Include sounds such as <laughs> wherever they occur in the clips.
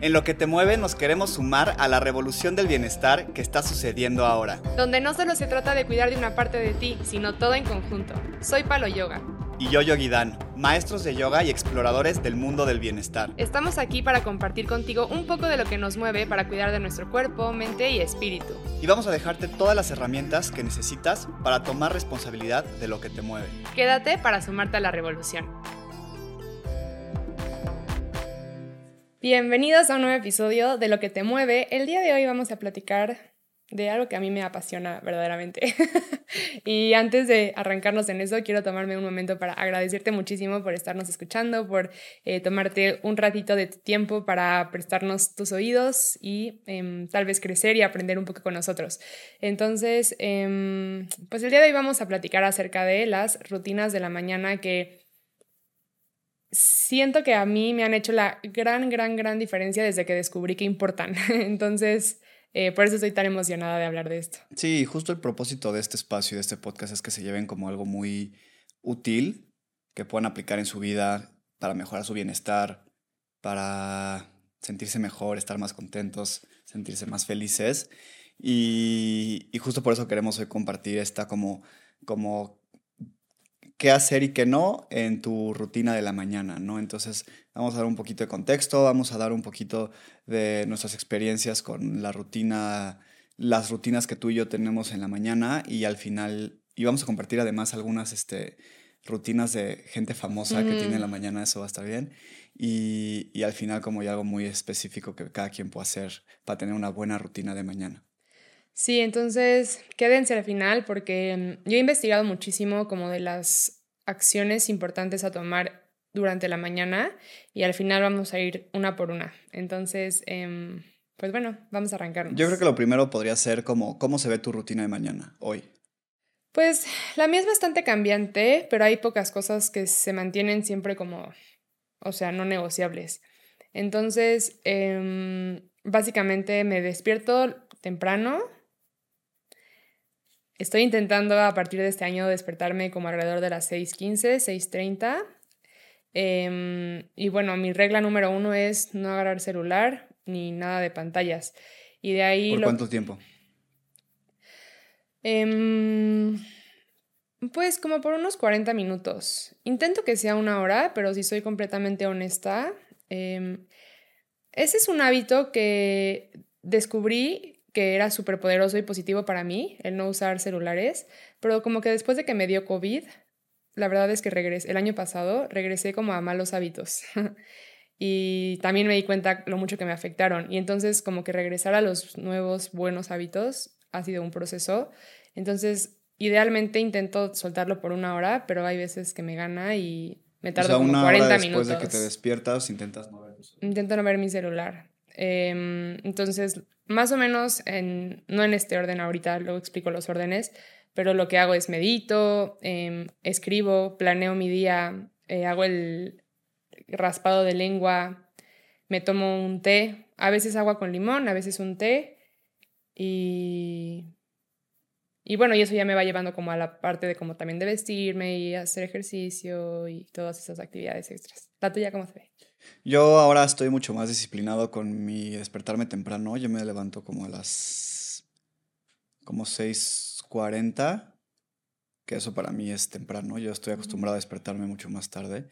En lo que te mueve nos queremos sumar a la revolución del bienestar que está sucediendo ahora. Donde no solo se trata de cuidar de una parte de ti, sino todo en conjunto. Soy Palo Yoga. Y yo Yogi Dan, maestros de yoga y exploradores del mundo del bienestar. Estamos aquí para compartir contigo un poco de lo que nos mueve para cuidar de nuestro cuerpo, mente y espíritu. Y vamos a dejarte todas las herramientas que necesitas para tomar responsabilidad de lo que te mueve. Quédate para sumarte a la revolución. Bienvenidos a un nuevo episodio de Lo que te mueve. El día de hoy vamos a platicar de algo que a mí me apasiona verdaderamente. <laughs> y antes de arrancarnos en eso, quiero tomarme un momento para agradecerte muchísimo por estarnos escuchando, por eh, tomarte un ratito de tu tiempo para prestarnos tus oídos y em, tal vez crecer y aprender un poco con nosotros. Entonces, em, pues el día de hoy vamos a platicar acerca de las rutinas de la mañana que siento que a mí me han hecho la gran, gran, gran diferencia desde que descubrí que importan. <laughs> Entonces, eh, por eso estoy tan emocionada de hablar de esto. Sí, justo el propósito de este espacio y de este podcast es que se lleven como algo muy útil, que puedan aplicar en su vida para mejorar su bienestar, para sentirse mejor, estar más contentos, sentirse más felices. Y, y justo por eso queremos hoy compartir esta como, como qué hacer y qué no en tu rutina de la mañana, ¿no? Entonces, vamos a dar un poquito de contexto, vamos a dar un poquito de nuestras experiencias con la rutina, las rutinas que tú y yo tenemos en la mañana y al final, y vamos a compartir además algunas este, rutinas de gente famosa que tiene en la mañana, eso va a estar bien. Y, y al final, como hay algo muy específico que cada quien puede hacer para tener una buena rutina de mañana. Sí, entonces quédense al final porque mm, yo he investigado muchísimo como de las acciones importantes a tomar durante la mañana y al final vamos a ir una por una. Entonces, em, pues bueno, vamos a arrancarnos. Yo creo que lo primero podría ser como cómo se ve tu rutina de mañana hoy. Pues la mía es bastante cambiante, pero hay pocas cosas que se mantienen siempre como, o sea, no negociables. Entonces, em, básicamente me despierto temprano, Estoy intentando a partir de este año despertarme como alrededor de las 6.15, 6.30. Eh, y bueno, mi regla número uno es no agarrar celular ni nada de pantallas. Y de ahí... ¿Por cuánto tiempo? Eh, pues como por unos 40 minutos. Intento que sea una hora, pero si soy completamente honesta, eh, ese es un hábito que descubrí que era súper poderoso y positivo para mí, el no usar celulares, pero como que después de que me dio COVID, la verdad es que regresé, el año pasado regresé como a malos hábitos. <laughs> y también me di cuenta lo mucho que me afectaron. Y entonces como que regresar a los nuevos buenos hábitos ha sido un proceso. Entonces, idealmente intento soltarlo por una hora, pero hay veces que me gana y me tardo o sea, como 40 hora después de que te despiertas, intentas no ver Intento no ver mi celular. Em, entonces, más o menos, en, no en este orden ahorita, luego explico los órdenes, pero lo que hago es medito, em, escribo, planeo mi día, eh, hago el raspado de lengua, me tomo un té, a veces agua con limón, a veces un té y... Y bueno, y eso ya me va llevando como a la parte de como también de vestirme y hacer ejercicio y todas esas actividades extras. ¿La tuya cómo se ve? Yo ahora estoy mucho más disciplinado con mi despertarme temprano. Yo me levanto como a las como 6:40, que eso para mí es temprano. Yo estoy acostumbrado a despertarme mucho más tarde.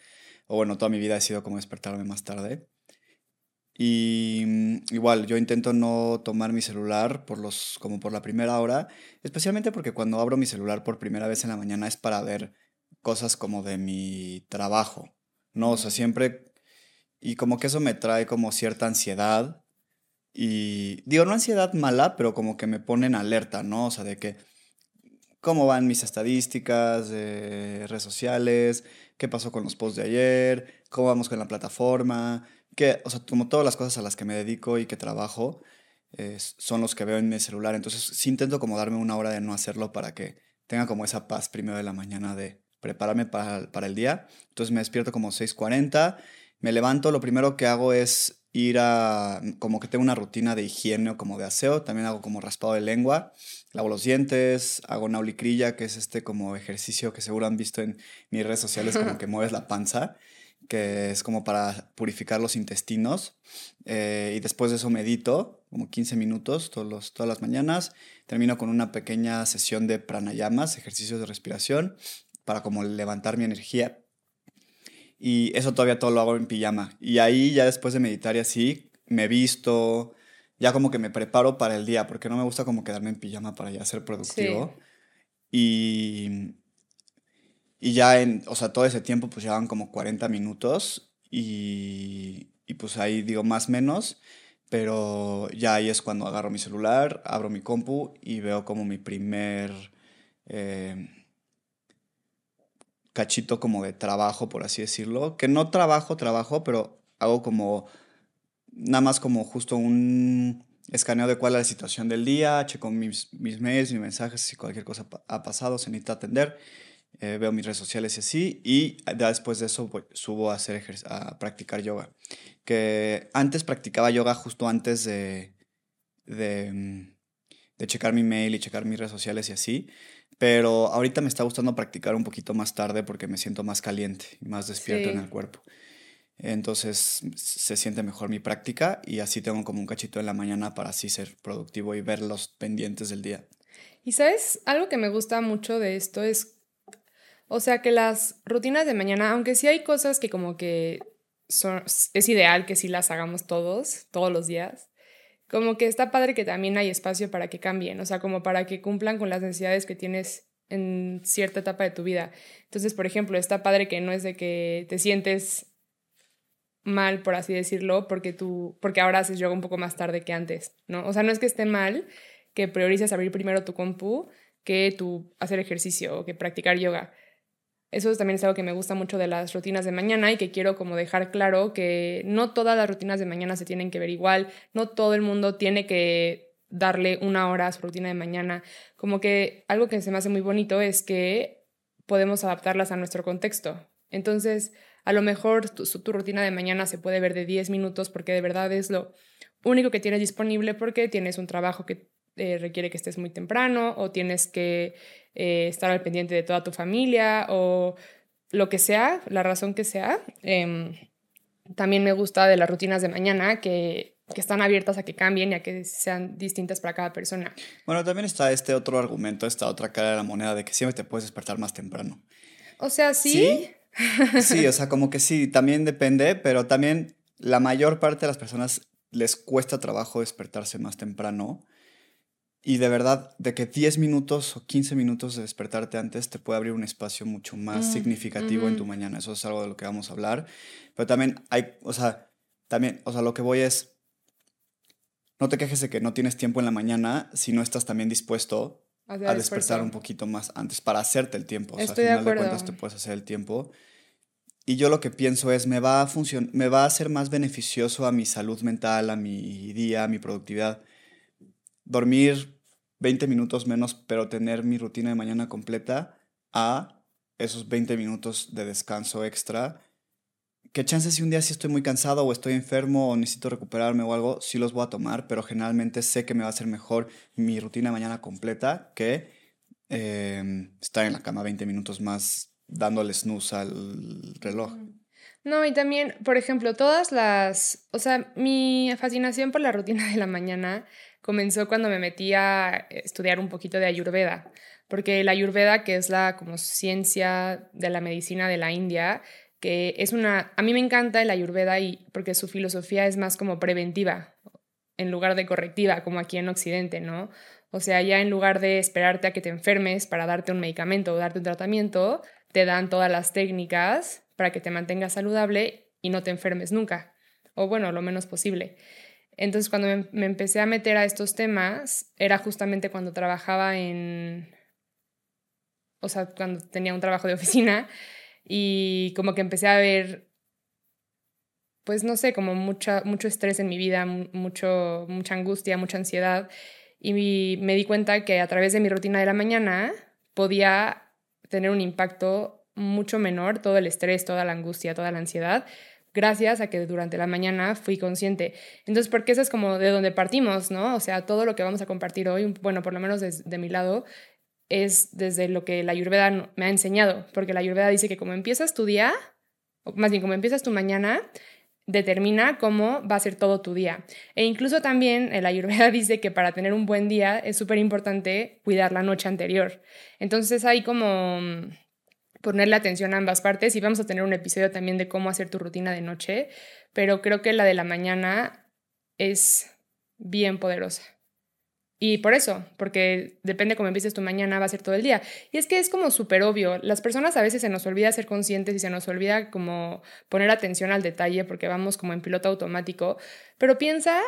O bueno, toda mi vida he sido como despertarme más tarde. Y mm, igual, yo intento no tomar mi celular por los, como por la primera hora, especialmente porque cuando abro mi celular por primera vez en la mañana es para ver cosas como de mi trabajo. No, o sea, siempre y como que eso me trae como cierta ansiedad. Y digo, no ansiedad mala, pero como que me pone en alerta, ¿no? O sea, de que cómo van mis estadísticas de redes sociales, qué pasó con los posts de ayer, cómo vamos con la plataforma, que, o sea, como todas las cosas a las que me dedico y que trabajo son los que veo en mi celular. Entonces sí intento como darme una hora de no hacerlo para que tenga como esa paz primero de la mañana de prepararme para, para el día. Entonces me despierto como 6.40 me levanto, lo primero que hago es ir a, como que tengo una rutina de higiene o como de aseo, también hago como raspado de lengua, lavo los dientes, hago naulicrilla, que es este como ejercicio que seguro han visto en mis redes sociales, como <laughs> que mueves la panza, que es como para purificar los intestinos. Eh, y después de eso medito, como 15 minutos todos los, todas las mañanas. Termino con una pequeña sesión de pranayamas, ejercicios de respiración, para como levantar mi energía. Y eso todavía todo lo hago en pijama. Y ahí ya después de meditar y así, me visto, ya como que me preparo para el día, porque no me gusta como quedarme en pijama para ya ser productivo. Y, y ya en, o sea, todo ese tiempo pues llevan como 40 minutos y, y pues ahí digo más menos, pero ya ahí es cuando agarro mi celular, abro mi compu y veo como mi primer eh, cachito como de trabajo, por así decirlo, que no trabajo, trabajo, pero hago como nada más como justo un escaneo de cuál es la situación del día, checo mis, mis mails, mis mensajes, si cualquier cosa ha pasado, se necesita atender, eh, veo mis redes sociales y así, y después de eso subo a, hacer a practicar yoga. Que antes practicaba yoga justo antes de, de, mm, de checar mi mail y checar mis redes sociales y así, pero ahorita me está gustando practicar un poquito más tarde porque me siento más caliente y más despierto en el cuerpo. Entonces se siente mejor mi práctica y así tengo como un cachito en la mañana para así ser productivo y ver los pendientes del día. Y sabes, algo que me gusta mucho de esto es, o sea, que las rutinas de mañana, aunque sí hay cosas que como que son, es ideal que sí las hagamos todos, todos los días, como que está padre que también hay espacio para que cambien, o sea, como para que cumplan con las necesidades que tienes en cierta etapa de tu vida. Entonces, por ejemplo, está padre que no es de que te sientes mal, por así decirlo, porque tú, porque ahora haces yoga un poco más tarde que antes, ¿no? O sea, no es que esté mal que priorices abrir primero tu compu que tú hacer ejercicio o que practicar yoga. Eso también es algo que me gusta mucho de las rutinas de mañana y que quiero como dejar claro que no todas las rutinas de mañana se tienen que ver igual, no todo el mundo tiene que darle una hora a su rutina de mañana. Como que algo que se me hace muy bonito es que podemos adaptarlas a nuestro contexto. Entonces, a lo mejor tu, rutina de mañana se puede ver de 10 minutos porque de verdad es lo único que tienes disponible porque tienes un trabajo que eh, requiere que estés muy temprano o tienes que eh, estar al pendiente de toda tu familia o lo que sea, la razón que sea. Em, también me gusta de las rutinas de mañana que, que, están abiertas a que cambien y a que sean distintas para cada persona. Bueno, también está este otro argumento, esta otra cara de la moneda de que siempre te puedes despertar más temprano. O sea, sí, Sí, o sea, como que sí, también depende, pero también la mayor parte de las personas les cuesta trabajo despertarse más temprano. Y de verdad, de que 10 minutos o 15 minutos de despertarte antes te puede abrir un espacio mucho más mm, significativo en tu mañana. Eso es algo de lo que vamos a hablar. Pero también hay, o sea, también, o sea, lo que voy es, no te quejes de que no tienes tiempo en la mañana si no estás también dispuesto a, despertar un poquito más antes para hacerte el tiempo. o sea, al final de, cuentas te puedes hacer el tiempo. Y yo lo que pienso es, me va a me va a ser más beneficioso a mi salud mental, a mi día, a mi productividad. Dormir 20 minutos menos, pero tener mi rutina de mañana completa, a esos 20 minutos de descanso extra que chances si un día sí estoy muy cansado o estoy enfermo o necesito recuperarme o algo, sí los voy a tomar, pero generalmente sé que me va a hacer mejor mi rutina de mañana completa que em, estar en la cama 20 minutos más dándole snooze al reloj. No, y también, por ejemplo, todas las, o sea, mi fascinación por la rutina de la mañana comenzó cuando me metí a estudiar un poquito de Ayurveda, porque la Ayurveda, que es la como ciencia de la medicina de la India, que es una, a mí me encanta el ayurveda y porque su filosofía es más como preventiva en lugar de correctiva, como aquí en Occidente, ¿no? O sea, ya en lugar de esperarte a que te enfermes para darte un medicamento o darte un tratamiento, te dan todas las técnicas para que te mantengas saludable y no te enfermes nunca, o bueno, lo menos posible. Entonces, cuando me, empecé a meter a estos temas, era justamente cuando trabajaba en, o sea, cuando tenía un trabajo de oficina y como que empecé a ver, pues no sé, como mucha, mucho estrés en mi vida, mucho, mucha angustia, mucha ansiedad. Y me di cuenta que a través de mi rutina de la mañana podía tener un impacto mucho menor, todo el estrés, toda la angustia, toda la ansiedad, gracias a que durante la mañana fui consciente. Entonces, porque eso es como de donde partimos, ¿no? O sea, todo lo que vamos a compartir hoy, bueno, por lo menos de mi lado, es desde lo que la ayurveda me ha enseñado, porque la ayurveda dice que como empiezas tu día, o más bien como empiezas tu mañana, determina cómo va a ser todo tu día. E incluso también el Ayurveda <laughs> dice que para tener un buen día es súper importante cuidar la noche anterior. Entonces hay como mm, ponerle atención a ambas partes y vamos a tener un episodio también de cómo hacer tu rutina de noche, pero creo que la de la mañana es bien poderosa. Y por eso, porque depende cómo empieces tu mañana, va a ser todo el día. Y es que es como súper obvio. Las personas a veces se nos olvida ser conscientes y se nos olvida como poner atención al detalle porque vamos como en piloto automático. Pero piensa,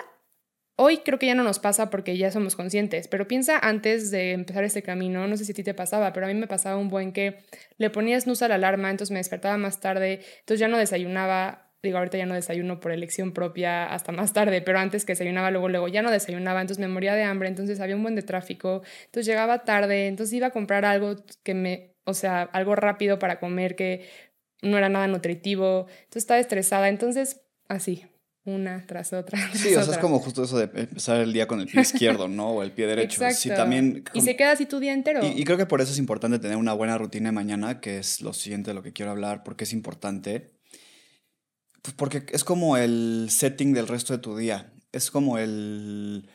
hoy creo que ya no nos pasa porque ya somos conscientes, pero piensa antes de empezar este camino, no sé si a ti te pasaba, pero a mí me pasaba un buen que le ponías snooze a la alarma, entonces me despertaba más tarde, entonces ya no desayunaba digo, ahorita ya no desayuno por elección propia hasta más tarde, pero antes que desayunaba, luego, luego ya no desayunaba, entonces me moría de hambre, entonces había un buen de tráfico, entonces llegaba tarde, entonces iba a comprar algo que me, o sea, algo rápido para comer que no era nada nutritivo, entonces estaba estresada, entonces así, una tras otra. <laughs> sí, o sea, es como justo eso de empezar el día con el pie <laughs> izquierdo, ¿no? O el pie derecho. Exacto. Sí, también... Y se queda así tu día entero. Y, y, creo que por eso es importante tener una buena rutina de mañana, que es lo siguiente de lo que quiero hablar, porque es importante pues porque es como el setting del resto de tu día. Es como el,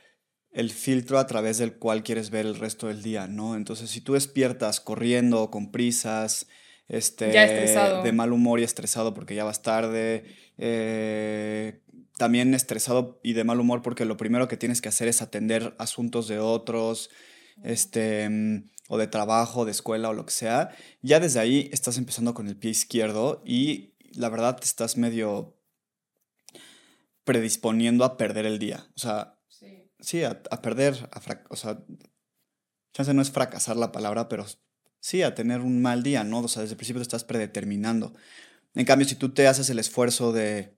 el filtro a través del cual quieres ver el resto del día, ¿no? Entonces, si tú despiertas corriendo, con prisas, este, de mal humor y estresado porque ya vas tarde, eh, también estresado y de mal humor porque lo primero que tienes que hacer es atender asuntos de otros, este, mm, o de trabajo, de escuela o lo que sea, ya desde ahí estás empezando con el pie izquierdo y la verdad te estás medio predisponiendo a perder el día. O sea, sí, a, perder, a o sea, chance no es fracasar la palabra, pero sí, a tener un mal día, ¿no? O sea, desde el principio te estás predeterminando. En cambio, si tú te haces el esfuerzo de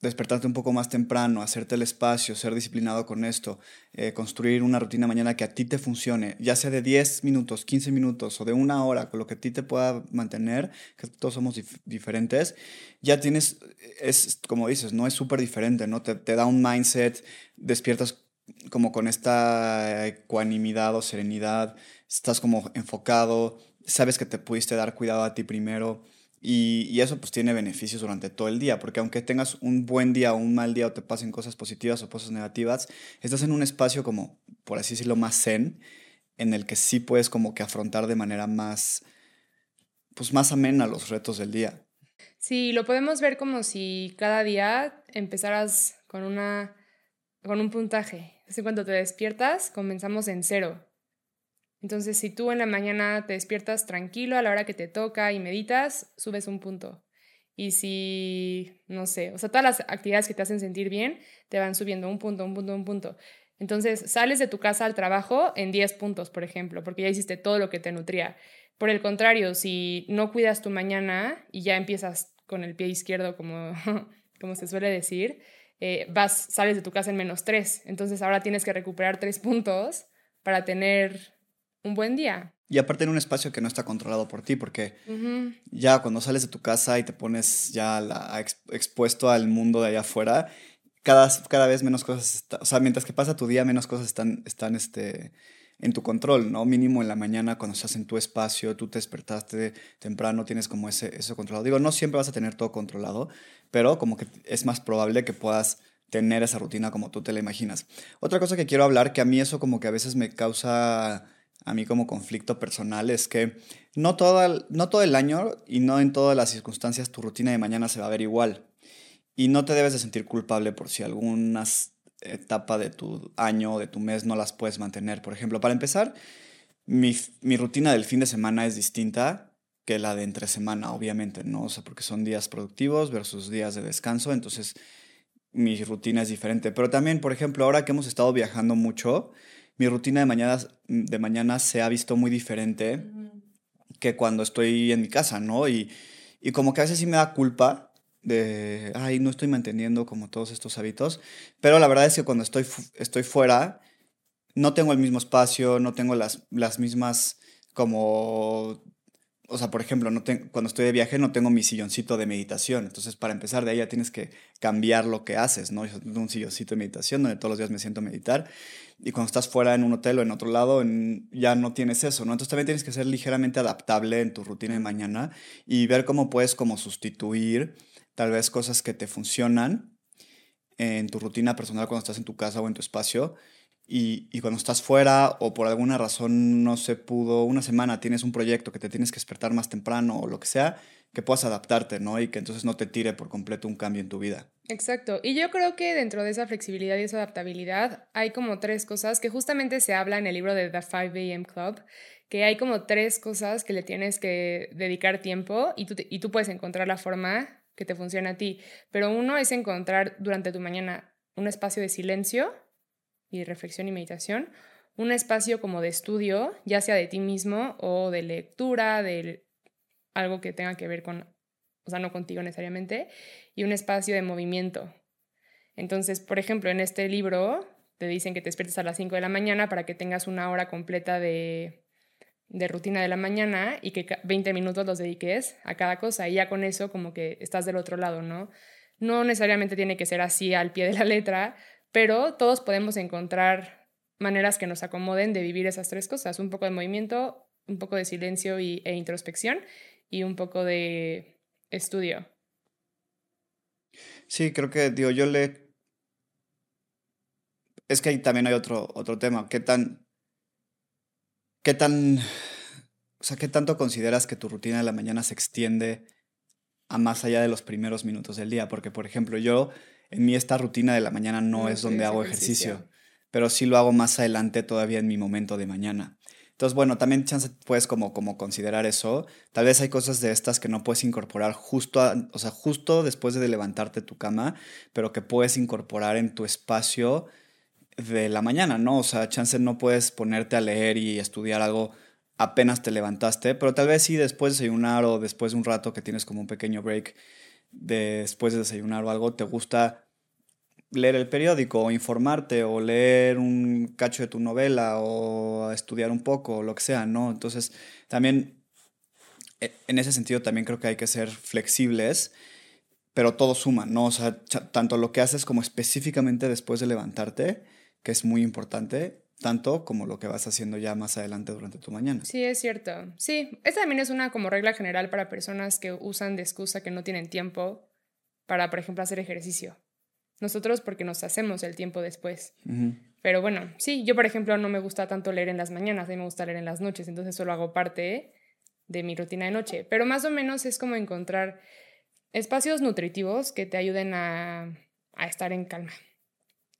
despertarte un poco más temprano, hacerte el espacio, ser disciplinado con esto, eh, construir una rutina mañana que a ti te funcione, ya sea de 10 minutos, 15 minutos o de una hora, con lo que a ti te pueda mantener, que todos somos diferentes, ya tienes, es como dices, no es súper diferente, ¿no? Te, te da un mindset, despiertas como con esta ecuanimidad o serenidad, estás como enfocado, sabes que te pudiste dar cuidado a ti primero y, eso pues tiene beneficios durante todo el día, porque aunque tengas un buen día o un mal día o te pasen cosas positivas o cosas negativas, estás en un espacio como, por así decirlo, más zen, en el que sí puedes como que afrontar de manera más, pues más amena los retos del día. Sí, lo podemos ver como si cada día empezaras con una, con un puntaje. Así cuando te despiertas, comenzamos en cero entonces, si tú en la mañana te despiertas tranquilo a la hora que te toca y meditas, subes un punto. Y si, no sé, o sea, todas las actividades que te hacen sentir bien te van subiendo un punto, un punto, un punto. Entonces, sales de tu casa al trabajo en 10 puntos, por ejemplo, porque ya hiciste todo lo que te nutría. Por el contrario, si no cuidas tu mañana y ya empiezas con el pie izquierdo, como, <laughs> como se suele decir, eh, vas, sales de tu casa en menos 3. Entonces, ahora tienes que recuperar 3 puntos para tener un buen día. Y aparte en un espacio que no está controlado por ti, porque ya cuando sales de tu casa y te pones ya expuesto al mundo de allá afuera, cada, cada vez menos cosas, o sea, mientras que pasa tu día, menos cosas están, están este, en tu control, ¿no? Mínimo en la mañana cuando estás en tu espacio, tú te despertaste temprano, tienes como ese, eso controlado. Digo, no siempre vas a tener todo controlado, pero como que es más probable que puedas tener esa rutina como tú te la imaginas. Otra cosa que quiero hablar, que a mí eso como que a veces me causa a mí como conflicto personal es que no todo, el, no todo el año y no en todas las circunstancias tu rutina de mañana se va a ver igual. Y no te debes de sentir culpable por si algunas etapa de tu año o de tu mes no las puedes mantener. Por ejemplo, para empezar, mi, mi, rutina del fin de semana es distinta que la de entre semana, obviamente, ¿no? O sea, porque son días productivos versus días de descanso, entonces mi rutina es diferente. Pero también, por ejemplo, ahora que hemos estado viajando mucho, mi rutina de mañana, de mañana se ha visto muy diferente que cuando estoy en mi casa, ¿no? Y, y como que a veces sí me da culpa de, ay, no estoy manteniendo como todos estos hábitos, pero la verdad es que cuando estoy, estoy fuera, no tengo el mismo espacio, no tengo las, las mismas como o sea, por ejemplo, no cuando estoy de viaje no tengo mi silloncito de meditación. Entonces, para empezar de ahí ya tienes que cambiar lo que haces, ¿no? Yo tengo un silloncito de meditación donde todos los días me siento a meditar. Y cuando estás fuera en un hotel o en otro lado, ya no tienes eso, ¿no? Entonces también tienes que ser ligeramente adaptable en tu rutina de mañana y ver cómo puedes como sustituir tal vez cosas que te funcionan en tu rutina personal cuando estás en tu casa o en tu espacio y, cuando estás fuera o por alguna razón no se pudo, una semana tienes un proyecto que te tienes que despertar más temprano o lo que sea, que puedas adaptarte, ¿no? Y que entonces no te tire por completo un cambio en tu vida. Exacto. Y yo creo que dentro de esa flexibilidad y esa adaptabilidad hay como tres cosas que justamente se habla en el libro de The 5 AM Club, que hay como tres cosas que le tienes que dedicar tiempo y tú, y tú puedes encontrar la forma que te funcione a ti. Pero uno es encontrar durante tu mañana un espacio de silencio y reflexión y meditación, un espacio como de estudio, ya sea de ti mismo o de lectura, de algo que tenga que ver con, o sea, no contigo necesariamente, y un espacio de movimiento. Entonces, por ejemplo, en este libro te dicen que te despiertes a las 5 de la mañana para que tengas una hora completa de, de rutina de la mañana y que 20 minutos los dediques a cada cosa. Y ya con eso como que estás del otro lado, ¿no? No necesariamente tiene que ser así al pie de la letra, pero todos podemos encontrar maneras que nos acomoden de vivir esas tres cosas, un poco de movimiento, un poco de silencio y, e introspección y un poco de estudio. Sí, creo que, digo, yo le... Es que ahí también hay otro, otro tema. ¿Qué tan... ¿Qué tan... O sea, ¿qué tanto consideras que tu rutina de la mañana se extiende a más allá de los primeros minutos del día? Porque, por ejemplo, yo en mí esta rutina de la mañana no, es donde hago ejercicio. pero sí lo hago más adelante todavía en mi momento de mañana. Entonces, bueno, también chance puedes como, como considerar eso. Tal vez hay cosas de estas que no puedes incorporar justo, o sea, justo después de levantarte tu cama, pero que puedes incorporar en tu espacio de la mañana, ¿no? O sea, chance no puedes ponerte a leer y estudiar algo apenas te levantaste, pero tal vez sí después de desayunar o después de un rato que tienes como un pequeño break después de desayunar o algo, te gusta leer el periódico o informarte o leer un cacho de tu novela o estudiar un poco o lo que sea, ¿no? Entonces, también e, en ese sentido también creo que hay que ser flexibles, pero todo suma, ¿no? O sea, tanto lo que haces como específicamente después de levantarte, que es muy importante, tanto como lo que vas haciendo ya más adelante durante tu mañana. Sí, es cierto. Sí, esta también es una como regla general para personas que usan de excusa que no tienen tiempo para, por ejemplo, hacer ejercicio. Nosotros porque nos hacemos el tiempo después. Pero bueno, sí, yo por ejemplo no me gusta tanto leer en las mañanas, a mí me gusta leer en las noches, entonces solo hago parte de mi rutina de noche. Pero más o menos es como encontrar espacios nutritivos que te ayuden a, a estar en calma.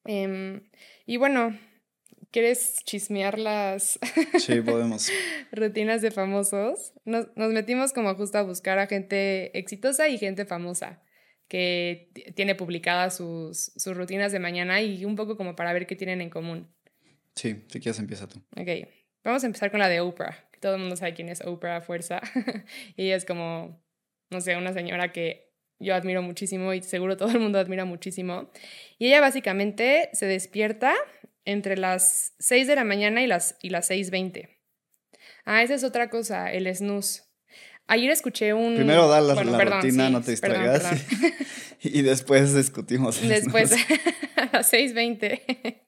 Em, y bueno, ¿Quieres chismear las <laughs> sí, podemos. <laughs> rutinas de famosos? Nos, metimos como justo a buscar a gente exitosa y gente famosa que tiene publicadas sus, sus rutinas de mañana y un poco como para ver qué tienen en común. Sí, si quieres empieza tú. Ok, vamos a empezar con la de Oprah. Todo el mundo sabe quién es Oprah Fuerza. y <laughs> ella es como, no sé, una señora que yo admiro muchísimo y seguro todo el mundo admira muchísimo. Y ella básicamente se despierta entre las 6 de la mañana y las, y las 6.20. Ah, esa es otra cosa, el snooze. Ayer escuché un... Primero da la, rutina, no te distraigas. <laughs> y después discutimos. Después, <laughs> a las 6.20,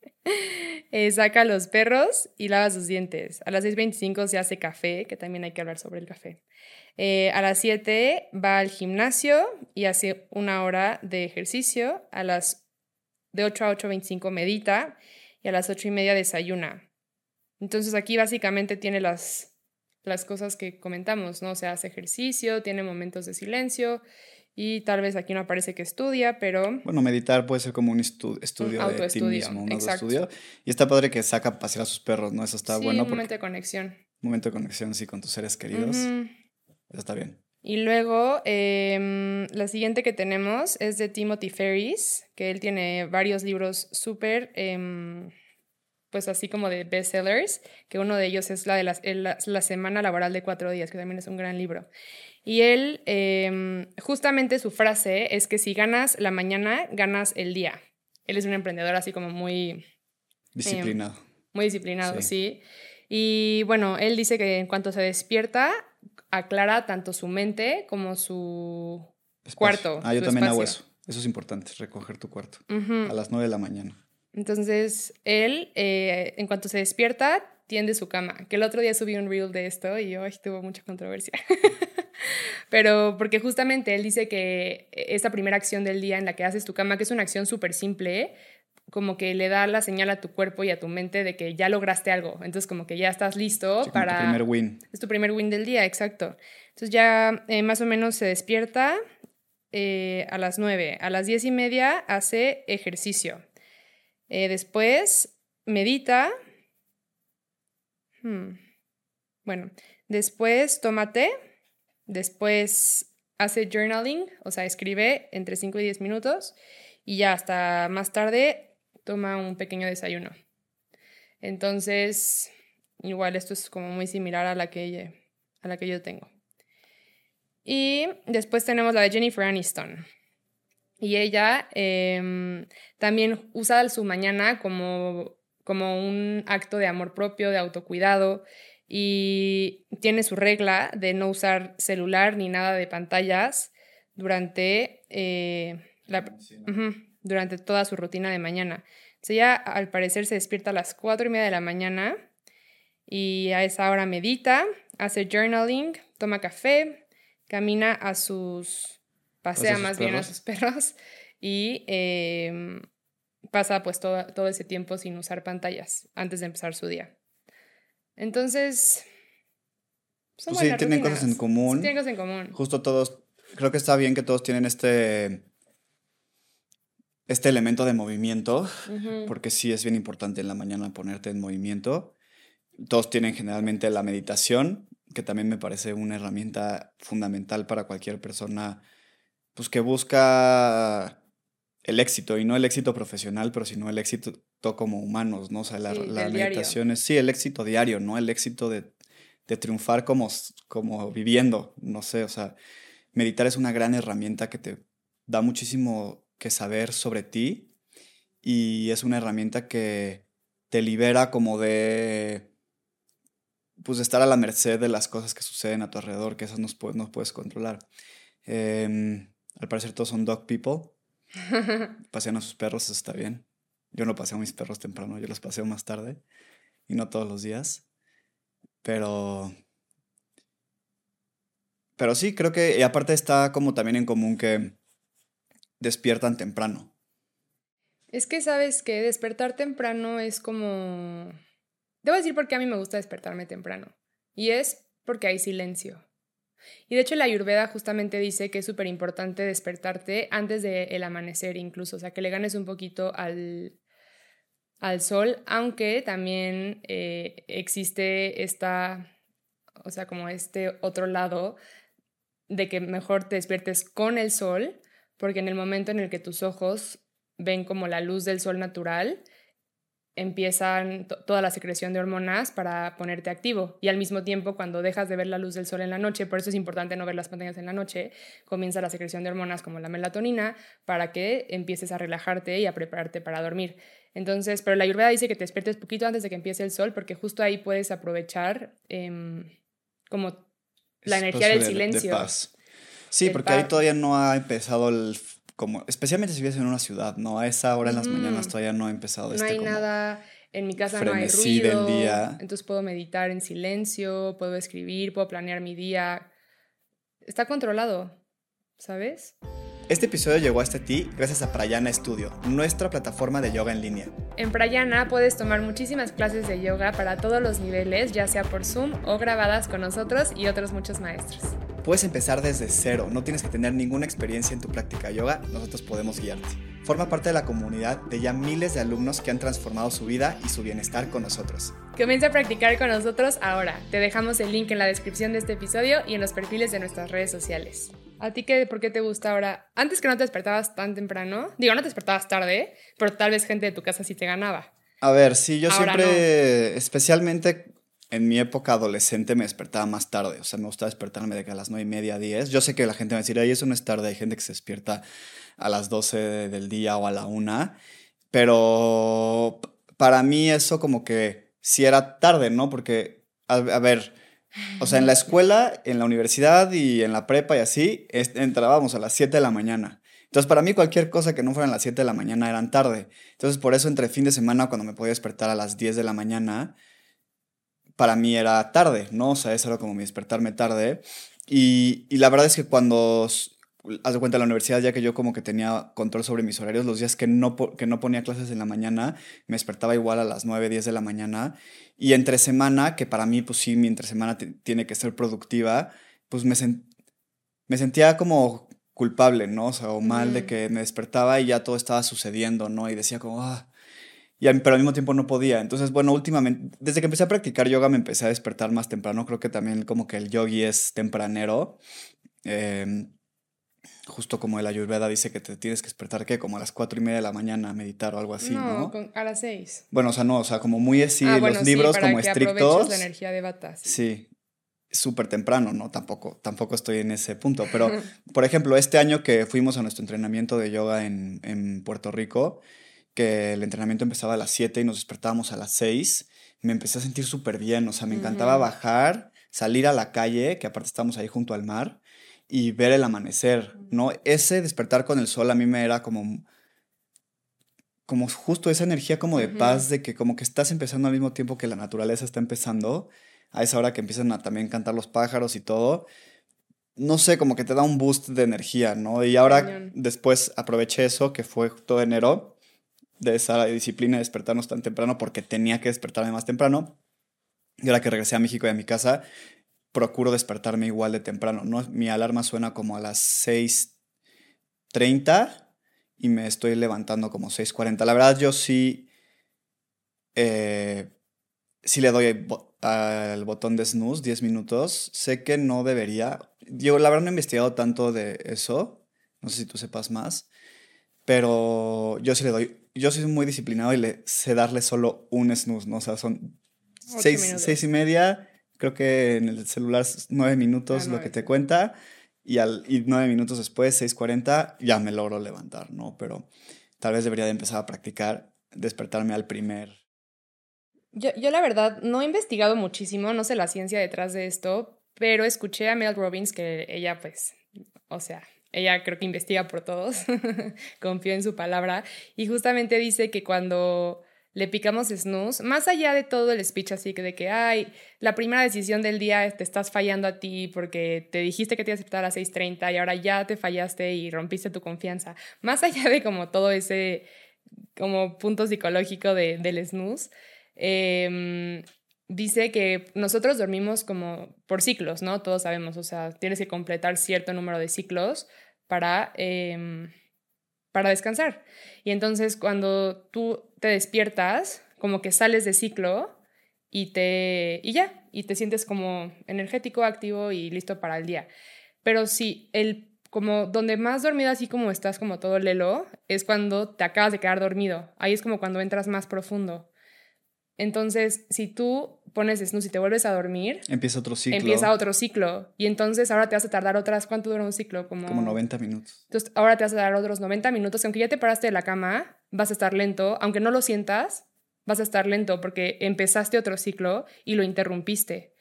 eh, saca a los perros y lava sus dientes. A las 6.25 se hace café, que también hay que hablar sobre el café. Eh, a las 7 va al gimnasio y hace una hora de ejercicio. A las de 8 a 8.25 medita y a las ocho y media desayuna. Entonces aquí básicamente tiene las, las cosas que comentamos, ¿no? O sea, hace ejercicio, tiene momentos de silencio y tal vez aquí no aparece que estudia, pero... Bueno, meditar puede ser como un estudio de ti mismo, un autoestudio. Y está padre que saca a pasear a sus perros, ¿no? Eso está bueno. un momento de conexión. Un momento de conexión, sí, con tus seres queridos. Eso está bien. Y luego, em, la siguiente que tenemos es de Timothy Ferris, que él tiene varios libros súper, em, pues así como de bestsellers, que uno de ellos es la de la, Semana Laboral de Cuatro Días, que también es un gran libro. Y él, em, justamente su frase es que si ganas la mañana, ganas el día. Él es un emprendedor así como muy... Disciplinado. muy disciplinado, sí. Y bueno, él dice que en cuanto se despierta, aclara tanto su mente como su cuarto. Ah, yo también hago espacio. eso. Eso es importante, recoger tu cuarto. A las 9 de la mañana. Entonces, él, eh, en cuanto se despierta, tiende su cama. Que el otro día subí un reel de esto y hoy tuvo mucha controversia. <laughs> Pero porque justamente él dice que esta primera acción del día en la que haces tu cama, que es una acción súper simple, como que le da la señal a tu cuerpo y a tu mente de que ya lograste algo. Entonces, como que ya estás listo Sí, como tu para... primer win. Es tu primer win del día, exacto. Entonces ya eh, más o menos se despierta eh, a las 9. A las 10 y media hace ejercicio. Eh, después medita. Hmm. Bueno, después toma té. Después hace journaling, o sea, escribe entre 5 y 10 minutos. Y ya hasta más tarde toma un pequeño desayuno. Entonces, igual esto es como muy similar a la que, a la que yo tengo. Y después tenemos la de Jennifer Aniston. Y ella em, también usa su mañana como, como un acto de amor propio, de autocuidado. Y tiene su regla de no usar celular ni nada de pantallas durante, eh, la, durante toda su rutina de mañana. Entonces ella al parecer se despierta a las 4 y media de la mañana y a esa hora medita, hace journaling, toma café, camina a sus, pasea a sus más bien a sus <laughs> perros y em, pasa pues todo, todo ese tiempo sin usar pantallas antes de empezar su día. Entonces... Pues sí, tienen cosas en común. Sí, tienen cosas en común. Justo todos, creo que está bien que todos tienen este, este elemento de movimiento, porque sí es bien importante en la mañana ponerte en movimiento. Todos tienen generalmente la meditación, que también me parece una herramienta fundamental para cualquier persona pues, que busca el éxito, y no el éxito profesional, pero sino el éxito como humanos, ¿no? O sea, la, Sí, la del diario. meditación es, sí, el éxito diario, ¿no? El éxito de, de triunfar como, como viviendo, no sé, o sea, meditar es una gran herramienta que te da muchísimo que saber sobre ti y es una herramienta que te libera como de pues de estar a la merced de las cosas que suceden a tu alrededor, que esas no, no puedes controlar. Em, al parecer todos son dog people, <laughs> pasean a sus perros, eso está bien. Yo no paseo a mis perros temprano, yo los paseo más tarde y no todos los días. Pero pero sí, creo que y aparte está como también en común que despiertan temprano. Es que sabes que despertar temprano es como... Debo decir por qué a mí me gusta despertarme temprano. Y es porque hay silencio. Y de hecho la Ayurveda justamente dice que es súper importante despertarte antes del amanecer incluso, o sea, que le ganes un poquito al, al sol, aunque también eh, existe esta, o sea, como este otro lado de que mejor te despiertes con el sol, porque en el momento en el que tus ojos ven como la luz del sol natural, empiezan to- toda la secreción de hormonas para ponerte activo. Y al mismo tiempo, cuando dejas de ver la luz del sol en la noche, por eso es importante no ver las pantallas en la noche, comienza la secreción de hormonas como la melatonina para que empieces a relajarte y a prepararte para dormir. Entonces, pero la Ayurveda dice que te despiertes poquito antes de que empiece el sol, porque justo ahí puedes aprovechar em, como la energía del de- de silencio. paz. Sí, porque ahí todavía no ha empezado el como especialmente si vives en una ciudad, ¿no? A esa hora en las mañanas todavía no ha empezado No este hay como- nada, en mi casa no hay frenesí del ruido, día. entonces puedo meditar en silencio, puedo escribir, puedo planear mi día. Está controlado, ¿sabes? Este episodio llegó hasta ti gracias a Prayana Studio, nuestra plataforma de yoga en línea. En Prayana puedes tomar muchísimas clases de yoga para todos los niveles, ya sea por Zoom o grabadas con nosotros y otros muchos maestros. Puedes empezar desde cero, no tienes que tener ninguna experiencia en tu práctica de yoga, nosotros podemos guiarte. Forma parte de la comunidad de ya miles de alumnos que han transformado su vida y su bienestar con nosotros. Comienza a practicar con nosotros ahora. Te dejamos el link en la descripción de este episodio y en los perfiles de nuestras redes sociales. ¿A ti qué, por qué te gusta ahora? Antes que no te despertabas tan temprano, digo, no te despertabas tarde, pero tal vez gente de tu casa sí te ganaba. A ver, sí, yo Ahora siempre, especialmente en mi época adolescente, me despertaba más tarde. O sea, me gustaba despertarme de que a las 9 y media, 10. Yo sé que la gente a decir, ay, eso no es tarde. Hay gente que se despierta a las 12 del día o a la 1. Pero para mí eso como que sí era tarde, ¿no? Porque, a, ver, O sea, en la escuela, en la universidad y en la prepa y así, entrábamos a las 7 de la mañana. Entonces, para mí cualquier cosa que no fuera a las 7 de la mañana eran tarde. Entonces, por eso entre fin de semana, cuando me podía despertar a las 10 de la mañana, para mí era tarde, ¿no? O sea, eso era como mi despertarme tarde. Y, y la verdad es que cuando haz de cuenta, la universidad, ya que yo como que tenía control sobre mis horarios, los días que no, que no ponía clases en la mañana, me despertaba igual a las 9, 10 de la mañana. Y entre semana, que para mí, pues sí, mi entre semana tiene que ser productiva, pues me, me sentía como culpable, ¿no? O sea, o mal de que me despertaba y ya todo estaba sucediendo, ¿no? Y decía como, ah, y pero al mismo tiempo no podía. Entonces, bueno, últimamente, desde que empecé a practicar yoga me empecé a despertar más temprano. Creo que también como que el yogi es tempranero. Eh, justo como el Ayurveda dice que te tienes que despertar, ¿qué? Como a las cuatro y media de la mañana a meditar o algo así, ¿no? ¿no? a las seis. Bueno, o sea, no, o sea, como muy así, ah, los libros como que estrictos. la energía de batas. Sí, súper temprano, ¿no? Tampoco, tampoco estoy en ese punto, pero, <laughs> por ejemplo, este año que fuimos a nuestro entrenamiento de yoga en, en Puerto Rico, que el entrenamiento empezaba a las 7 y nos despertábamos a las 6, me empecé a sentir súper bien, o sea, me encantaba bajar, salir a la calle, que aparte estamos ahí junto al mar, y ver el amanecer, ¿no? Ese despertar con el sol a mí me era como como justo esa energía como de paz, de que como que estás empezando al mismo tiempo que la naturaleza está empezando, a esa hora que empiezan a también cantar los pájaros y todo, no sé, como que te da un boost de energía, ¿no? Y ahora después aproveché eso, que fue todo enero, de esa disciplina de despertarnos tan temprano, porque tenía que despertarme más temprano. Y ahora que regresé a México y a mi casa, procuro despertarme igual de temprano. ¿no? Mi alarma suena como a las 6.30 y me estoy levantando como 6.40. La verdad yo sí, eh, sí le doy al botón de snooze 10 minutos. Sé que no debería. Yo la verdad no he investigado tanto de eso. No sé si tú sepas más. Pero yo sí le doy. Yo soy muy disciplinado y le sé darle solo un snooze, ¿no? O sea, son seis, seis y media creo que en el celular nueve minutos lo que te cuenta y, al, y nueve minutos después, 6.40, ya me logro levantar, ¿no? Pero tal vez debería de empezar a practicar, despertarme al primer. Yo, yo la verdad no he investigado muchísimo, no sé la ciencia detrás de esto, pero escuché a Mel Robbins que ella pues, o sea, ella creo que investiga por todos, <laughs> confío en su palabra, y justamente dice que cuando le picamos snooze, más allá de todo el speech así que de que, ay, la primera decisión del día te estás fallando a ti porque te dijiste que te ibas a aceptar a las 6.30 y ahora ya te fallaste y rompiste tu confianza, más <laughs> allá de como todo ese como punto psicológico de, del snooze, em, dice que nosotros dormimos como por ciclos, ¿no? Todos sabemos, o sea, tienes que completar cierto número de ciclos para... Em, para descansar. Y entonces cuando tú te despiertas, como que sales de ciclo y te y ya, y te sientes como energético, activo y listo para el día. Pero sí, el como donde más dormido así como estás como todo lelo es cuando te acabas de quedar dormido. Ahí es como cuando entras más profundo. Entonces, si tú pones snooze y te vuelves a dormir, empieza otro ciclo. Empieza otro ciclo. Y entonces ahora te vas a tardar otras, ¿cuánto dura un ciclo? Como, como 90 minutos. Entonces ahora te vas a tardar otros 90 minutos. Aunque ya te paraste de la cama, vas a estar lento. Aunque no lo sientas, vas a estar lento porque empezaste otro ciclo y lo interrumpiste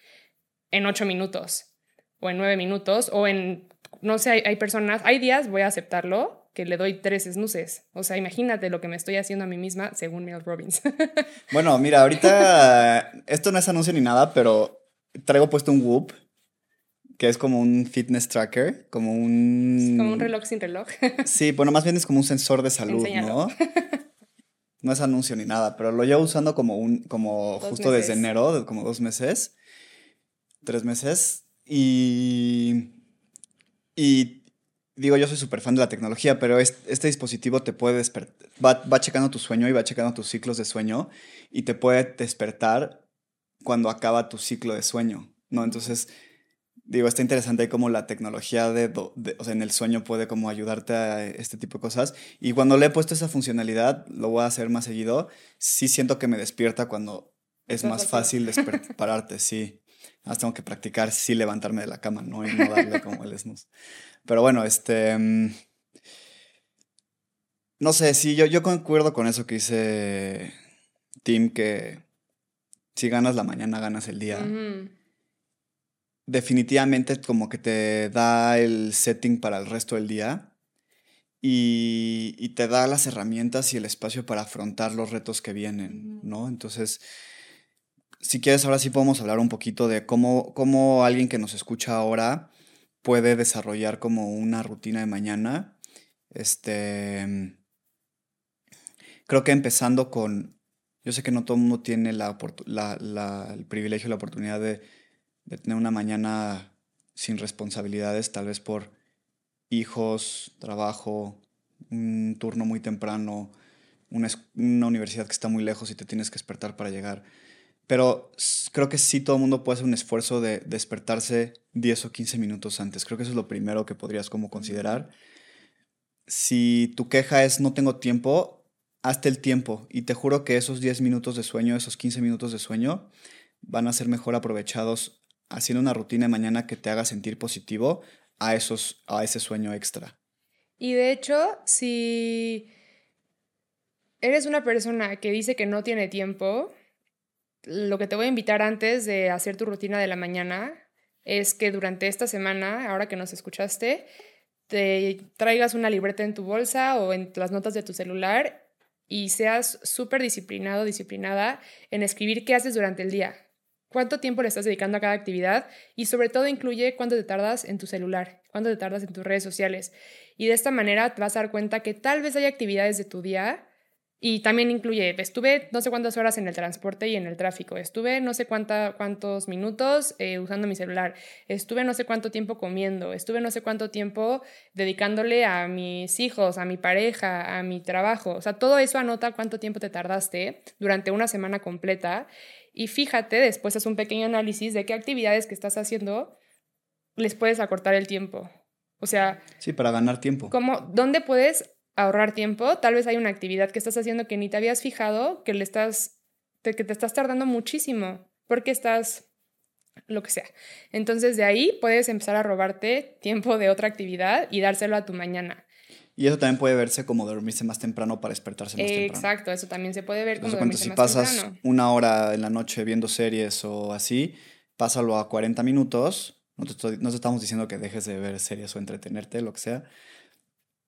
en 8 minutos o en 9 minutos o en, no sé, hay, hay personas, hay días, voy a aceptarlo, que le doy tres snuses. O sea, imagínate lo que me estoy haciendo a mí misma según Mel Robbins. <laughs> bueno, mira, ahorita esto no es anuncio ni nada, pero traigo puesto un Whoop, que es como un fitness tracker, como un... como un reloj sin reloj. <laughs> sí, bueno, más bien es como un sensor de salud, ¿no? <laughs> No es anuncio ni nada, pero lo llevo usando como un, como justo desde enero, como dos meses, tres meses, y... Y digo, yo soy súper fan de la tecnología, pero este, dispositivo te puede despertar, va, va, checando tu sueño y va checando tus ciclos de sueño y te puede despertar cuando acaba tu ciclo de sueño, ¿no? Entonces, digo, está interesante cómo la tecnología de, o sea, en el sueño puede como ayudarte a este tipo de cosas. Y cuando le he puesto esa funcionalidad, lo voy a hacer más seguido, sí siento que me despierta cuando es más fácil despertarte, sí. Hasta tengo que practicar sí levantarme de la cama, ¿no? Y no darle como el snooze. Pero bueno, este... Mm, no sé, sí, yo, yo concuerdo con eso que dice Tim, que si ganas la mañana, ganas el día. definitivamente como que te da el setting para el resto del día y, y te da las herramientas y el espacio para afrontar los retos que vienen, ¿no? Entonces, si quieres, ahora sí podemos hablar un poquito de cómo, cómo alguien que nos escucha ahora puede desarrollar como una rutina de mañana. Este, creo que empezando con, yo sé que no todo el mundo tiene la, el privilegio, la oportunidad de, de tener una mañana sin responsabilidades, tal vez por hijos, trabajo, un turno muy temprano, una, una, universidad que está muy lejos y te tienes que despertar para llegar. Pero creo que sí todo el mundo puede hacer un esfuerzo de despertarse 10 o 15 minutos antes. Creo que eso es lo primero que podrías como considerar. Si tu queja es no tengo tiempo, hazte el tiempo y te juro que esos 10 minutos de sueño, esos 15 minutos de sueño van a ser mejor aprovechados haciendo una rutina de mañana que te haga sentir positivo a, esos, a ese sueño extra. Y de hecho, si eres una persona que dice que no tiene tiempo, lo que te voy a invitar antes de hacer tu rutina de la mañana es que durante esta semana, ahora que nos escuchaste, te traigas una libreta en tu bolsa o en las notas de tu celular y seas súper disciplinado, disciplinada en escribir qué haces durante el día, cuánto tiempo le estás dedicando a cada actividad y sobre todo incluye cuánto te tardas en tu celular, cuánto te tardas en tus redes sociales. Y de esta manera vas a dar cuenta que tal vez hay actividades de tu día y también incluye, estuve no sé cuántas horas en el transporte y en el tráfico, estuve no sé cuánta, cuántos minutos eh, usando mi celular, estuve no sé cuánto tiempo comiendo, estuve no sé cuánto tiempo dedicándole a mis hijos, a mi pareja, a mi trabajo. O sea, todo eso anota cuánto tiempo te tardaste durante una semana completa y fíjate, después haz un pequeño análisis de qué actividades que estás haciendo les puedes acortar el tiempo. O sea... Sí, para ganar tiempo. Como, ¿Dónde puedes ahorrar tiempo, tal vez hay una actividad que estás haciendo que ni te habías fijado, que le estás, que te estás tardando muchísimo, porque estás lo que sea. Entonces de ahí puedes empezar a robarte tiempo de otra actividad y dárselo a tu mañana. Y eso también puede verse como dormirse más temprano para despertarse más temprano. Exacto, eso también se puede ver como dormirse si pasas una hora en la noche viendo series o así, pásalo a 40 minutos. No te, no te estamos diciendo que dejes de ver series o entretenerte, lo que sea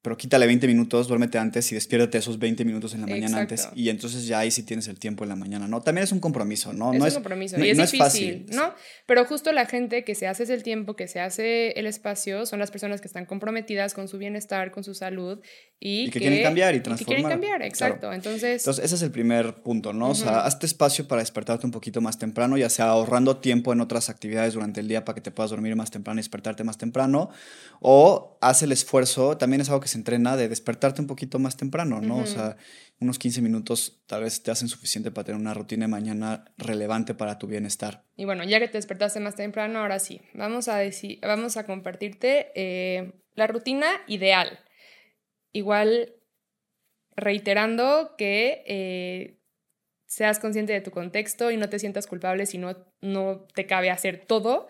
pero quítale 20 minutos, duérmete antes y despiértate esos 20 minutos en la mañana antes. Y entonces ya ahí sí tienes el tiempo en la mañana, ¿no? También es un compromiso, ¿no? Es no un compromiso y es difícil, fácil, ¿no? Pero justo la gente que se hace el tiempo, que se hace el espacio, son las personas que están comprometidas con su bienestar, con su salud y, que, quieren cambiar y transformar. Y que quieren cambiar, exacto. Entonces... Entonces ese es el primer punto, ¿no? O sea, hazte espacio para despertarte un poquito más temprano, ya sea ahorrando tiempo en otras actividades durante el día para que te puedas dormir más temprano y despertarte más temprano, o haz el esfuerzo, también es algo que se entrena de despertar despertarte un poquito más temprano, ¿no? O sea, unos 15 minutos tal vez te hacen suficiente para tener una rutina de mañana relevante para tu bienestar. Y bueno, ya que te despertaste más temprano, ahora sí, vamos a, decir, vamos a compartirte eh, la rutina ideal. Igual, reiterando que eh, seas consciente de tu contexto y no te sientas culpable si no, no te cabe hacer todo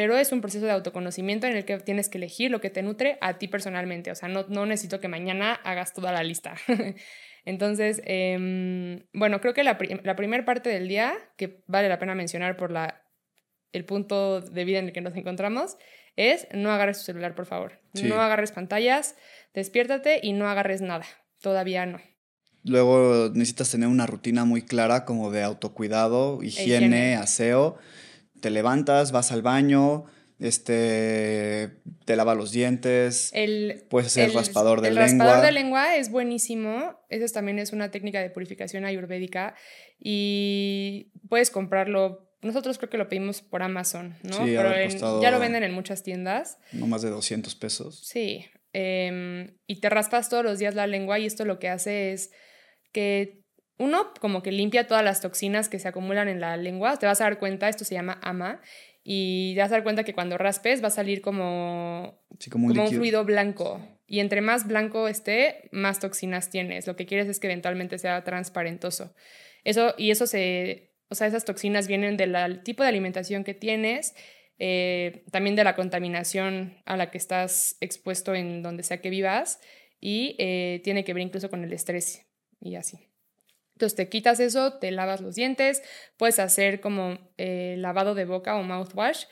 pero es un proceso de autoconocimiento en el que tienes que elegir lo que te nutre a ti personalmente. O sea, no, no necesito que mañana hagas toda la lista. <laughs> Entonces, em, bueno, creo que la, la primera parte del día, que vale la pena mencionar por la, el punto de vida en el que nos encontramos, es no agarres tu celular, por favor. No agarres pantallas, despiértate y no agarres nada. Todavía no. Luego necesitas tener una rutina muy clara como de autocuidado, higiene. aseo te levantas, vas al baño, este, te lava los dientes, el, puedes hacer raspador de lengua. El raspador de lengua es buenísimo, esa también es una técnica de purificación ayurvédica y puedes comprarlo. Nosotros creo que lo pedimos por Amazon, ¿no? Sí, Pero ya lo venden en muchas tiendas. No más de 200 pesos. Sí. Em, y te raspas todos los días la lengua y esto lo que hace es que uno, como que limpia todas las toxinas que se acumulan en la lengua. Te vas a dar cuenta, esto se llama ama, y te vas a dar cuenta que cuando raspes va a salir como, como, un, fluido blanco. Y entre más blanco esté, más toxinas tienes. Lo que quieres es que eventualmente sea transparentoso. Eso, y eso se, o sea, esas toxinas vienen del tipo de alimentación que tienes, eh, también de la contaminación a la que estás expuesto en donde sea que vivas, y eh, tiene que ver incluso con el estrés y así. Entonces te quitas eso, te lavas los dientes, puedes hacer como eh, lavado de boca o mouthwash.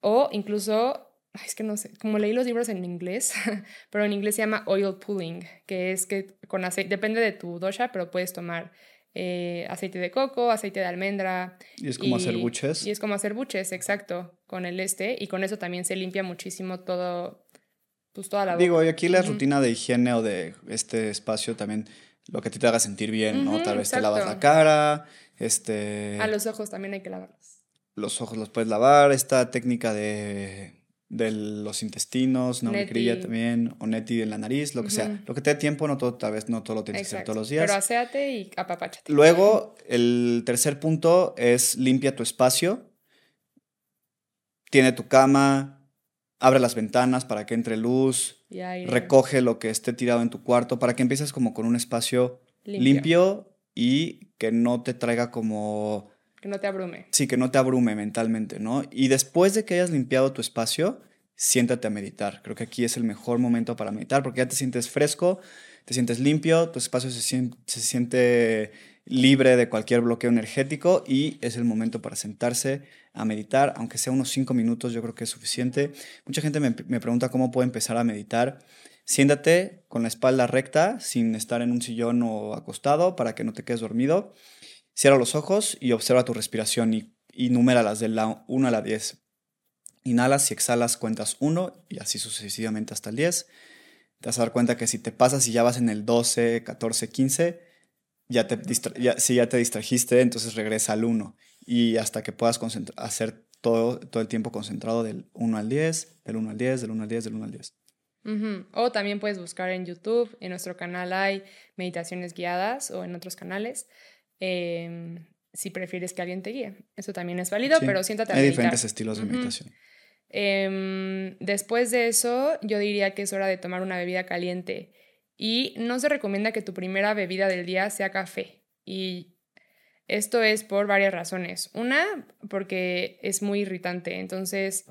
O incluso, es que no sé, como leí los libros en inglés, <laughs> pero en inglés se llama oil pulling, que es que con aceite, depende de tu dosha, pero puedes tomar eh, aceite de coco, aceite de almendra. Y es como hacer buches. Y es como hacer buches, exacto, con el este. Y con eso también se limpia muchísimo todo, pues toda la boca. Digo, y aquí la rutina de higiene o de este espacio también, lo que a ti te haga sentir bien, ¿no? Tal vez te lavas la cara, este... A los ojos también hay que lavarlos. Los ojos los puedes lavar, esta técnica de de los intestinos, no grilla también, o neti en la nariz, lo que sea. Lo que te dé tiempo, no todo, tal vez no todo lo tienes que hacer todos los días. Pero aséate y apapáchate. Luego, el tercer punto es limpia tu espacio. Tiene tu cama, abre las ventanas para que entre luz, recoge lo que esté tirado en tu cuarto, para que empieces como con un espacio limpio y que no te traiga como que no te abrume. Sí, que no te abrume mentalmente, ¿no? Y después de que hayas limpiado tu espacio, siéntate a meditar. Creo que aquí es el mejor momento para meditar porque ya te sientes fresco, te sientes limpio, tu espacio se siente, libre de cualquier bloqueo energético y es el momento para sentarse a meditar, aunque sea unos cinco minutos, yo creo que es suficiente. Mucha gente me, pregunta cómo puedo empezar a meditar. Siéntate con la espalda recta, sin estar en un sillón o acostado, para que no te quedes dormido. Cierra los ojos y observa tu respiración y, y las de la 1 a la 10. Inhalas y exhalas, cuentas 1 y así sucesivamente hasta el 10. Te vas a dar cuenta que si te pasas y ya vas en el 12, 14, 15, ya te si ya te distrajiste, entonces regresa al 1 y hasta que puedas hacer todo, todo el tiempo concentrado del 1 al 10, del 1 al 10, del 1 al 10, del 1 al 10. O también puedes buscar en YouTube, en nuestro canal hay meditaciones guiadas o en otros canales. Em, si prefieres que alguien te guíe. Eso también es válido, pero siéntate a Hay diferentes estilos de meditación. Em, después de eso, yo diría que es hora de tomar una bebida caliente. Y no se recomienda que tu primera bebida del día sea café. Y esto es por varias razones. Una, porque es muy irritante. Entonces,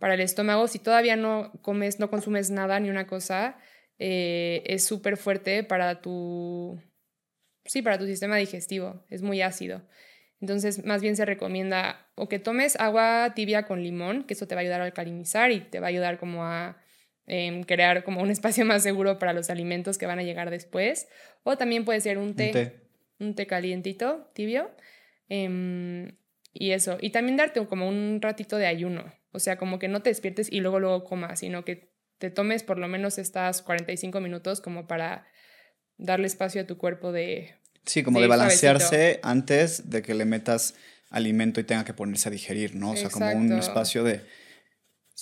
para el estómago, si todavía no comes, no consumes nada ni una cosa, eh, es súper fuerte para tu sí, para tu sistema digestivo, es muy ácido. Entonces, más bien se recomienda o que tomes agua tibia con limón, que eso te va a ayudar a alcalinizar y te va a ayudar como a crear como un espacio más seguro para los alimentos que van a llegar después. O también puede ser un té, un té, calientito, tibio. Em, y eso. Y también darte como un ratito de ayuno. O sea, como que no te despiertes y luego luego comas, sino que te tomes por lo menos estas 45 minutos como para darle espacio a tu cuerpo de... Sí, como de, balancearse antes de que le metas alimento y tenga que ponerse a digerir, ¿no? O sea, como un espacio de,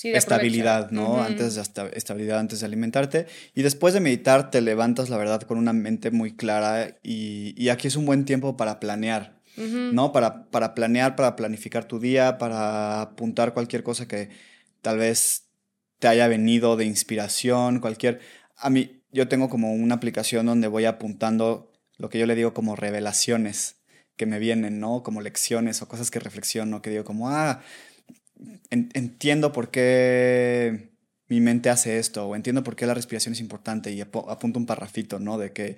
estabilidad, ¿no? Antes de estabilidad, antes de alimentarte. Y después de meditar, te levantas, la verdad, con una mente muy clara y, y aquí es un buen tiempo para planear, ¿no? Para, para planear, para planificar tu día, para apuntar cualquier cosa que tal vez te haya venido de inspiración, cualquier... A mí, yo tengo como una aplicación donde voy apuntando lo que yo le digo como revelaciones que me vienen, ¿no? Como lecciones o cosas que reflexiono, que digo como, ah, entiendo por qué mi mente hace esto, o entiendo por qué la respiración es importante, y apunto un parrafito, ¿no? De que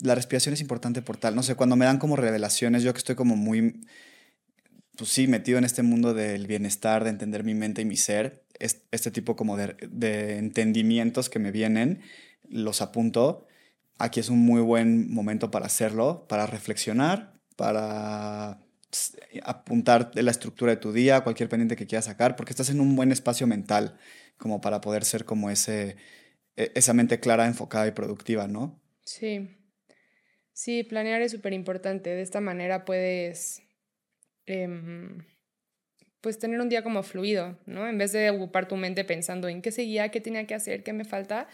la respiración es importante por tal, no sé, cuando me dan como revelaciones, yo que estoy como muy, pues sí, metido en este mundo del bienestar, de entender mi mente y mi ser, este tipo como de, de entendimientos que me vienen, los apunto. Aquí es un muy buen momento para hacerlo, para reflexionar, para apuntar la estructura de tu día, cualquier pendiente que quieras sacar, porque estás en un buen espacio mental como para poder ser como ese, e, esa mente clara, enfocada y productiva, ¿no? Sí. Sí, planear es súper importante. De esta manera puedes, em, pues, tener un día como fluido, ¿no? En vez de ocupar tu mente pensando en qué seguía, qué tenía que hacer, qué me falta,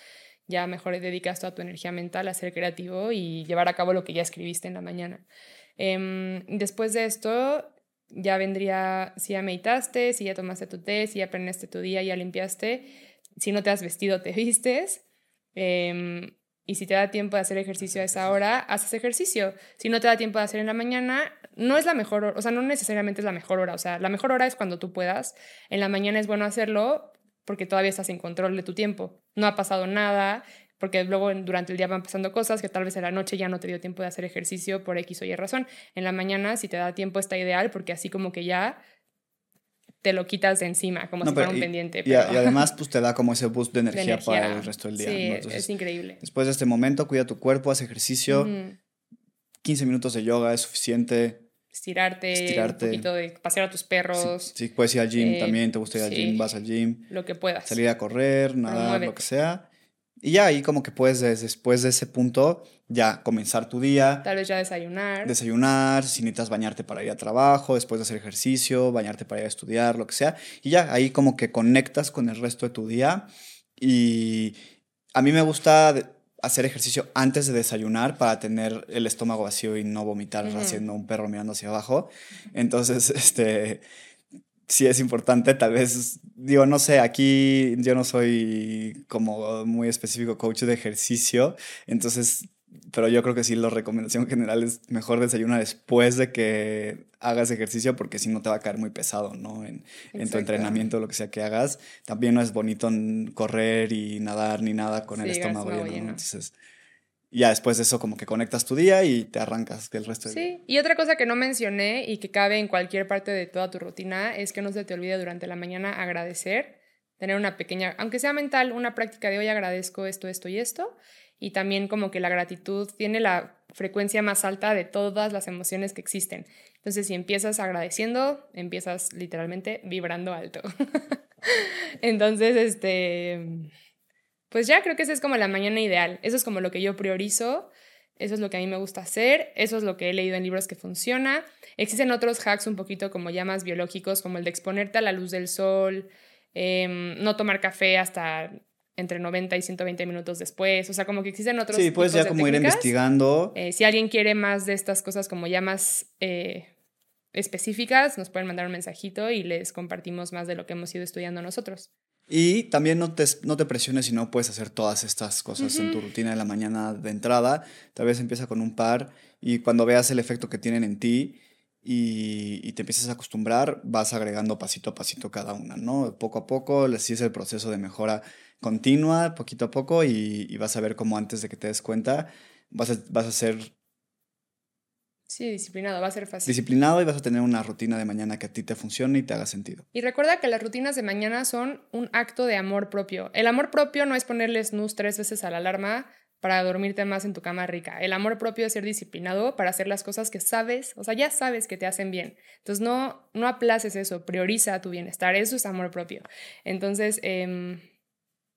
ya mejor dedicas toda tu energía mental a ser creativo y llevar a cabo lo que ya escribiste en la mañana. Em, después de esto, ya vendría si ya meditaste, si ya tomaste tu té, si ya aprendiste tu día, ya limpiaste. Si no te has vestido, te <laughs> vistes. Em, y si te da tiempo de hacer ejercicio a esa hora, haces ejercicio. Si no te da tiempo de hacer en la mañana, no es la mejor hora, o sea, no necesariamente es la mejor hora. O sea, la mejor hora es cuando tú puedas. En la mañana es bueno hacerlo, porque todavía estás en control de tu tiempo. No ha pasado nada, porque luego durante el día van pasando cosas que tal vez en la noche ya no te dio tiempo de hacer ejercicio por X o Y razón. En la mañana, si te da tiempo, está ideal, porque así como que ya te lo quitas de encima, como si fuera un pendiente. Y, además, pues te da como ese boost de <laughs> energía, para el resto del día. Sí, es increíble. Después de este momento, cuida tu cuerpo, haz ejercicio. 15 minutos de yoga es suficiente. Estirarte, un poquito de pasear a tus perros. Sí, puedes ir al gym eh, también, te gusta ir al gym, vas al gym. Lo que puedas. Salir a correr, nadar, lo que sea. Y ya ahí como que puedes después de ese punto ya comenzar tu día. Tal vez ya desayunar. Desayunar, si necesitas bañarte para ir a trabajo, después de hacer ejercicio, bañarte para ir a estudiar, lo que sea. Y ya ahí como que conectas con el resto de tu día. Y a mí me gusta hacer ejercicio antes de desayunar para tener el estómago vacío y no vomitar haciendo un perro mirando hacia abajo. Entonces, <laughs> este, sí es importante, tal vez, digo, no sé, aquí yo no soy como muy específico coach de ejercicio, entonces pero yo creo que sí, la recomendación general es mejor desayunar después de que hagas ejercicio porque si no te va a caer muy pesado, ¿no? En, en tu entrenamiento, lo que sea que hagas. También no es bonito correr y nadar ni nada con el estómago lleno. Entonces, ya después de eso como que conectas tu día y te arrancas del resto del Sí, y otra cosa que no mencioné y que cabe en cualquier parte de toda tu rutina es que no se te olvide durante la mañana agradecer, tener una pequeña, aunque sea mental, una práctica de hoy agradezco esto, esto y esto y también como que la gratitud tiene la frecuencia más alta de todas las emociones que existen. Entonces, si empiezas agradeciendo, empiezas literalmente vibrando alto. <laughs> Entonces, este, pues ya creo que esa es como la mañana ideal. Eso es como lo que yo priorizo. Eso es lo que a mí me gusta hacer. Eso es lo que he leído en libros que funciona. Existen otros hacks un poquito como ya más biológicos, como el de exponerte a la luz del sol, em, no tomar café hasta entre 90 y 120 minutos después. O sea, como que existen otros. Sí, puedes ya como ir investigando. Eh, si alguien quiere más de estas cosas como ya más eh, específicas, nos pueden mandar un mensajito y les compartimos más de lo que hemos ido estudiando nosotros. Y también no te, no te presiones si no puedes hacer todas estas cosas en tu rutina de la mañana de entrada. Tal vez empieza con un par y cuando veas el efecto que tienen en ti, y, te empiezas a acostumbrar, vas agregando pasito a pasito cada una, ¿no? Poco a poco, así es el proceso de mejora continua, poquito a poco, y, vas a ver cómo antes de que te des cuenta, vas a, vas a ser... Sí, disciplinado, va a ser fácil. Disciplinado y vas a tener una rutina de mañana que a ti te funcione y te haga sentido. Y recuerda que las rutinas de mañana son un acto de amor propio. El amor propio no es ponerle snooze tres veces a la alarma para dormirte más en tu cama rica. El amor propio es ser disciplinado para hacer las cosas que sabes, o sea, ya sabes que te hacen bien. Entonces no, no aplaces eso, prioriza tu bienestar, eso es amor propio. Entonces, eh,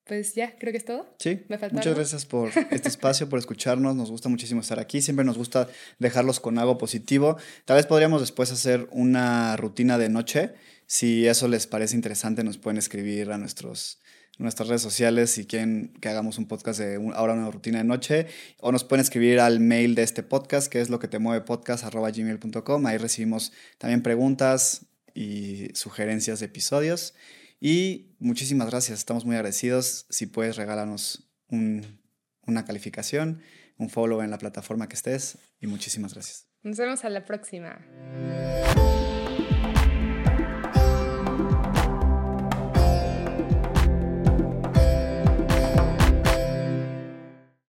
pues ya, creo que es todo. Sí. Muchas gracias por este espacio, por escucharnos. Nos gusta muchísimo estar aquí. Siempre nos gusta dejarlos con algo positivo. Tal vez podríamos después hacer una rutina de noche. Si eso les parece interesante, nos pueden escribir a nuestros, nuestras redes sociales si quieren que hagamos un podcast de ahora una rutina de noche. O nos pueden escribir al mail de este podcast, que es lo que te mueve podcast, gmail.com. Ahí recibimos también preguntas y sugerencias de episodios. Y muchísimas gracias, estamos muy agradecidos. Si puedes regalarnos una calificación, un follow en la plataforma que estés y muchísimas gracias. Nos vemos a la próxima.